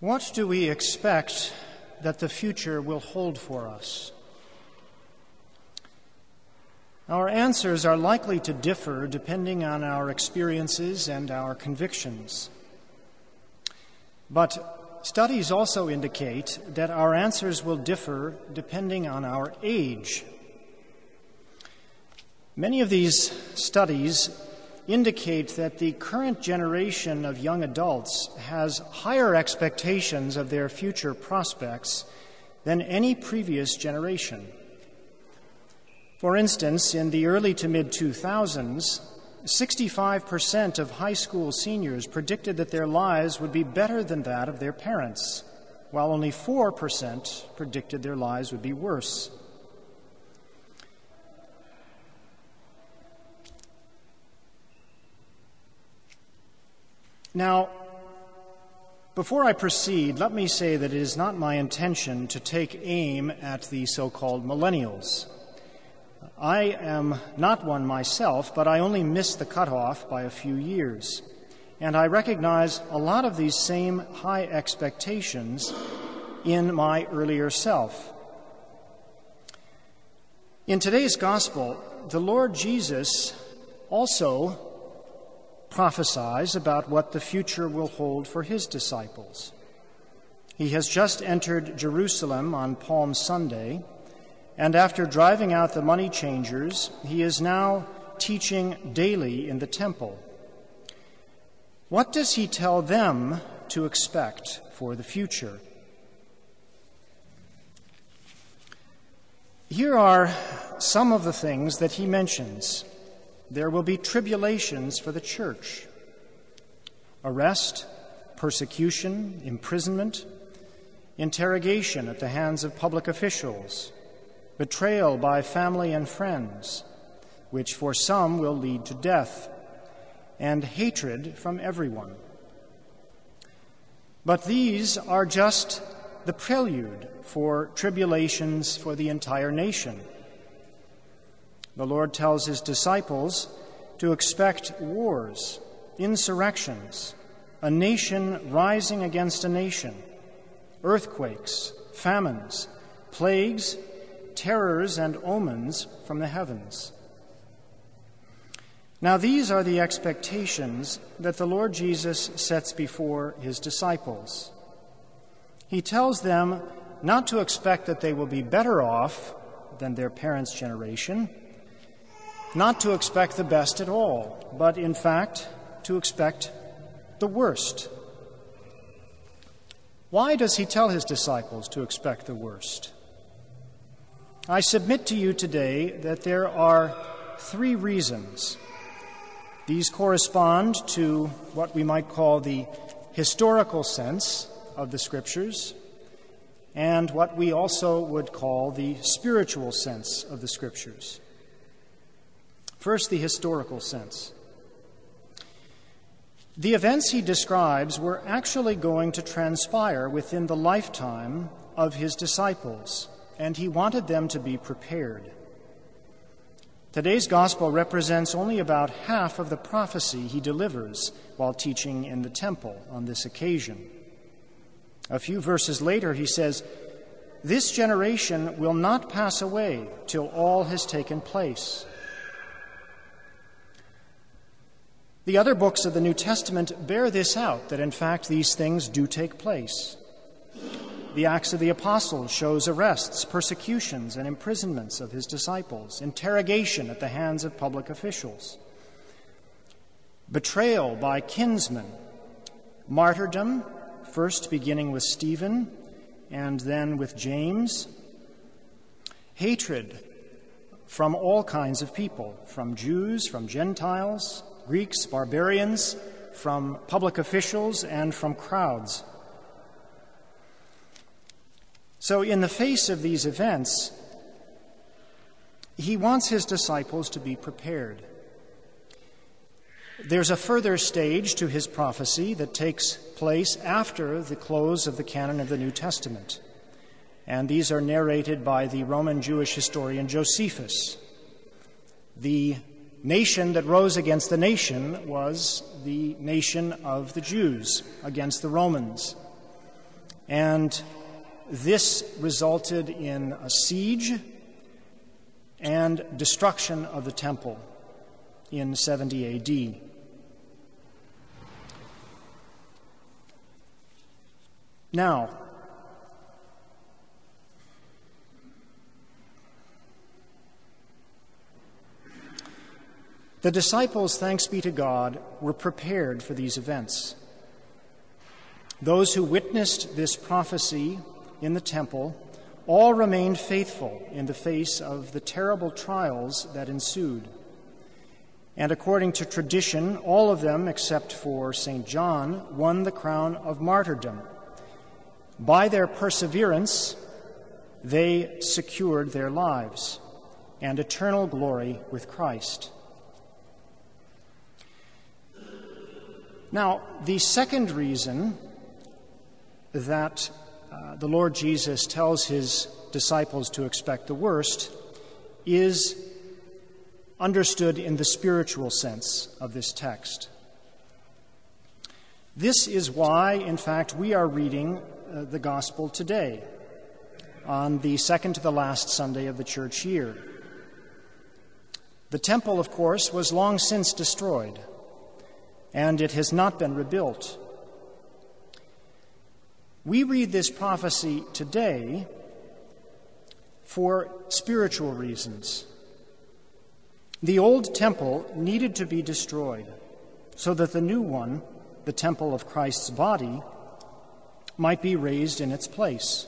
What do we expect that the future will hold for us? Our answers are likely to differ depending on our experiences and our convictions. But studies also indicate that our answers will differ depending on our age. Many of these studies indicate that the current generation of young adults has higher expectations of their future prospects than any previous generation. For instance, in the early to mid 2000s, 65% of high school seniors predicted that their lives would be better than that of their parents, while only 4% predicted their lives would be worse. Now, before I proceed, let me say that it is not my intention to take aim at the so called millennials. I am not one myself, but I only missed the cutoff by a few years. And I recognize a lot of these same high expectations in my earlier self. In today's gospel, the Lord Jesus also prophesies about what the future will hold for his disciples. He has just entered Jerusalem on Palm Sunday, and after driving out the money changers, he is now teaching daily in the temple. What does he tell them to expect for the future? Here are some of the things that he mentions there will be tribulations for the church arrest, persecution, imprisonment, interrogation at the hands of public officials, betrayal by family and friends, which for some will lead to death, and hatred from everyone. But these are just the prelude for tribulations for the entire nation. The Lord tells his disciples to expect wars, insurrections, a nation rising against a nation, earthquakes, famines, plagues, terrors, and omens from the heavens. Now, these are the expectations that the Lord Jesus sets before his disciples. He tells them not to expect that they will be better off than their parents' generation not to expect the best at all, but in fact to expect the worst. Why does he tell his disciples to expect the worst? I submit to you today that there are three reasons. These correspond to what we might call the historical sense of the Scriptures and what we also would call the spiritual sense of the Scriptures. First, the historical sense. The events he describes were actually going to transpire within the lifetime of his disciples, and he wanted them to be prepared. Today's gospel represents only about half of the prophecy he delivers while teaching in the temple on this occasion. A few verses later, he says, This generation will not pass away till all has taken place. The other books of the New Testament bear this out that in fact these things do take place. The Acts of the Apostles shows arrests, persecutions, and imprisonments of his disciples, interrogation at the hands of public officials, betrayal by kinsmen, martyrdom, first beginning with Stephen and then with James, hatred from all kinds of people, from Jews, from Gentiles, Greeks, barbarians, from public officials, and from crowds. So, in the face of these events, he wants his disciples to be prepared. There's a further stage to his prophecy that takes place after the close of the canon of the New Testament. And these are narrated by the Roman Jewish historian Josephus. The nation that rose against the nation was the nation of the Jews against the Romans. And this resulted in a siege and destruction of the temple in 70 AD. Now, the disciples, thanks be to God, were prepared for these events. Those who witnessed this prophecy in the temple all remained faithful in the face of the terrible trials that ensued. And according to tradition, all of them, except for St. John, won the crown of martyrdom. By their perseverance, they secured their lives and eternal glory with Christ. Now, the second reason that uh, the Lord Jesus tells his disciples to expect the worst is understood in the spiritual sense of this text. This is why, in fact, we are reading uh, the gospel today, on the second to the last Sunday of the church year. The temple, of course, was long since destroyed, and it has not been rebuilt. We read this prophecy today for spiritual reasons. The old temple needed to be destroyed so that the new one, the temple of Christ's body, might be raised in its place.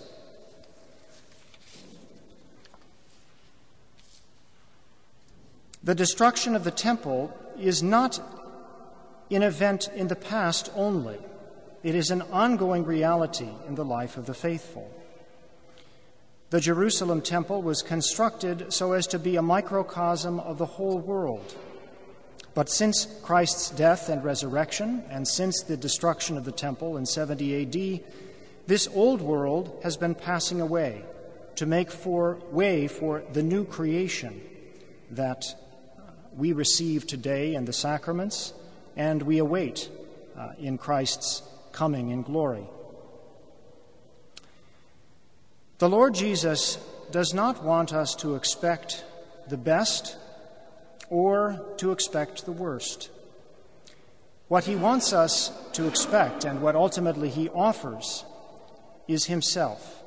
The destruction of the temple is not an event in the past only. It is an ongoing reality in the life of the faithful. The Jerusalem temple was constructed so as to be a microcosm of the whole world. But since Christ's death and resurrection, and since the destruction of the temple in 70 AD, this old world has been passing away to make for way for the new creation that we receive today in the sacraments and we await uh, in Christ's coming in glory. The Lord Jesus does not want us to expect the best or to expect the worst. What he wants us to expect and what ultimately he offers is himself.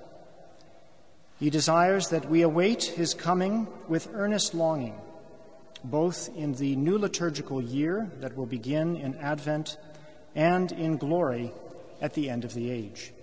He desires that we await his coming with earnest longing, both in the new liturgical year that will begin in Advent and in glory at the end of the age.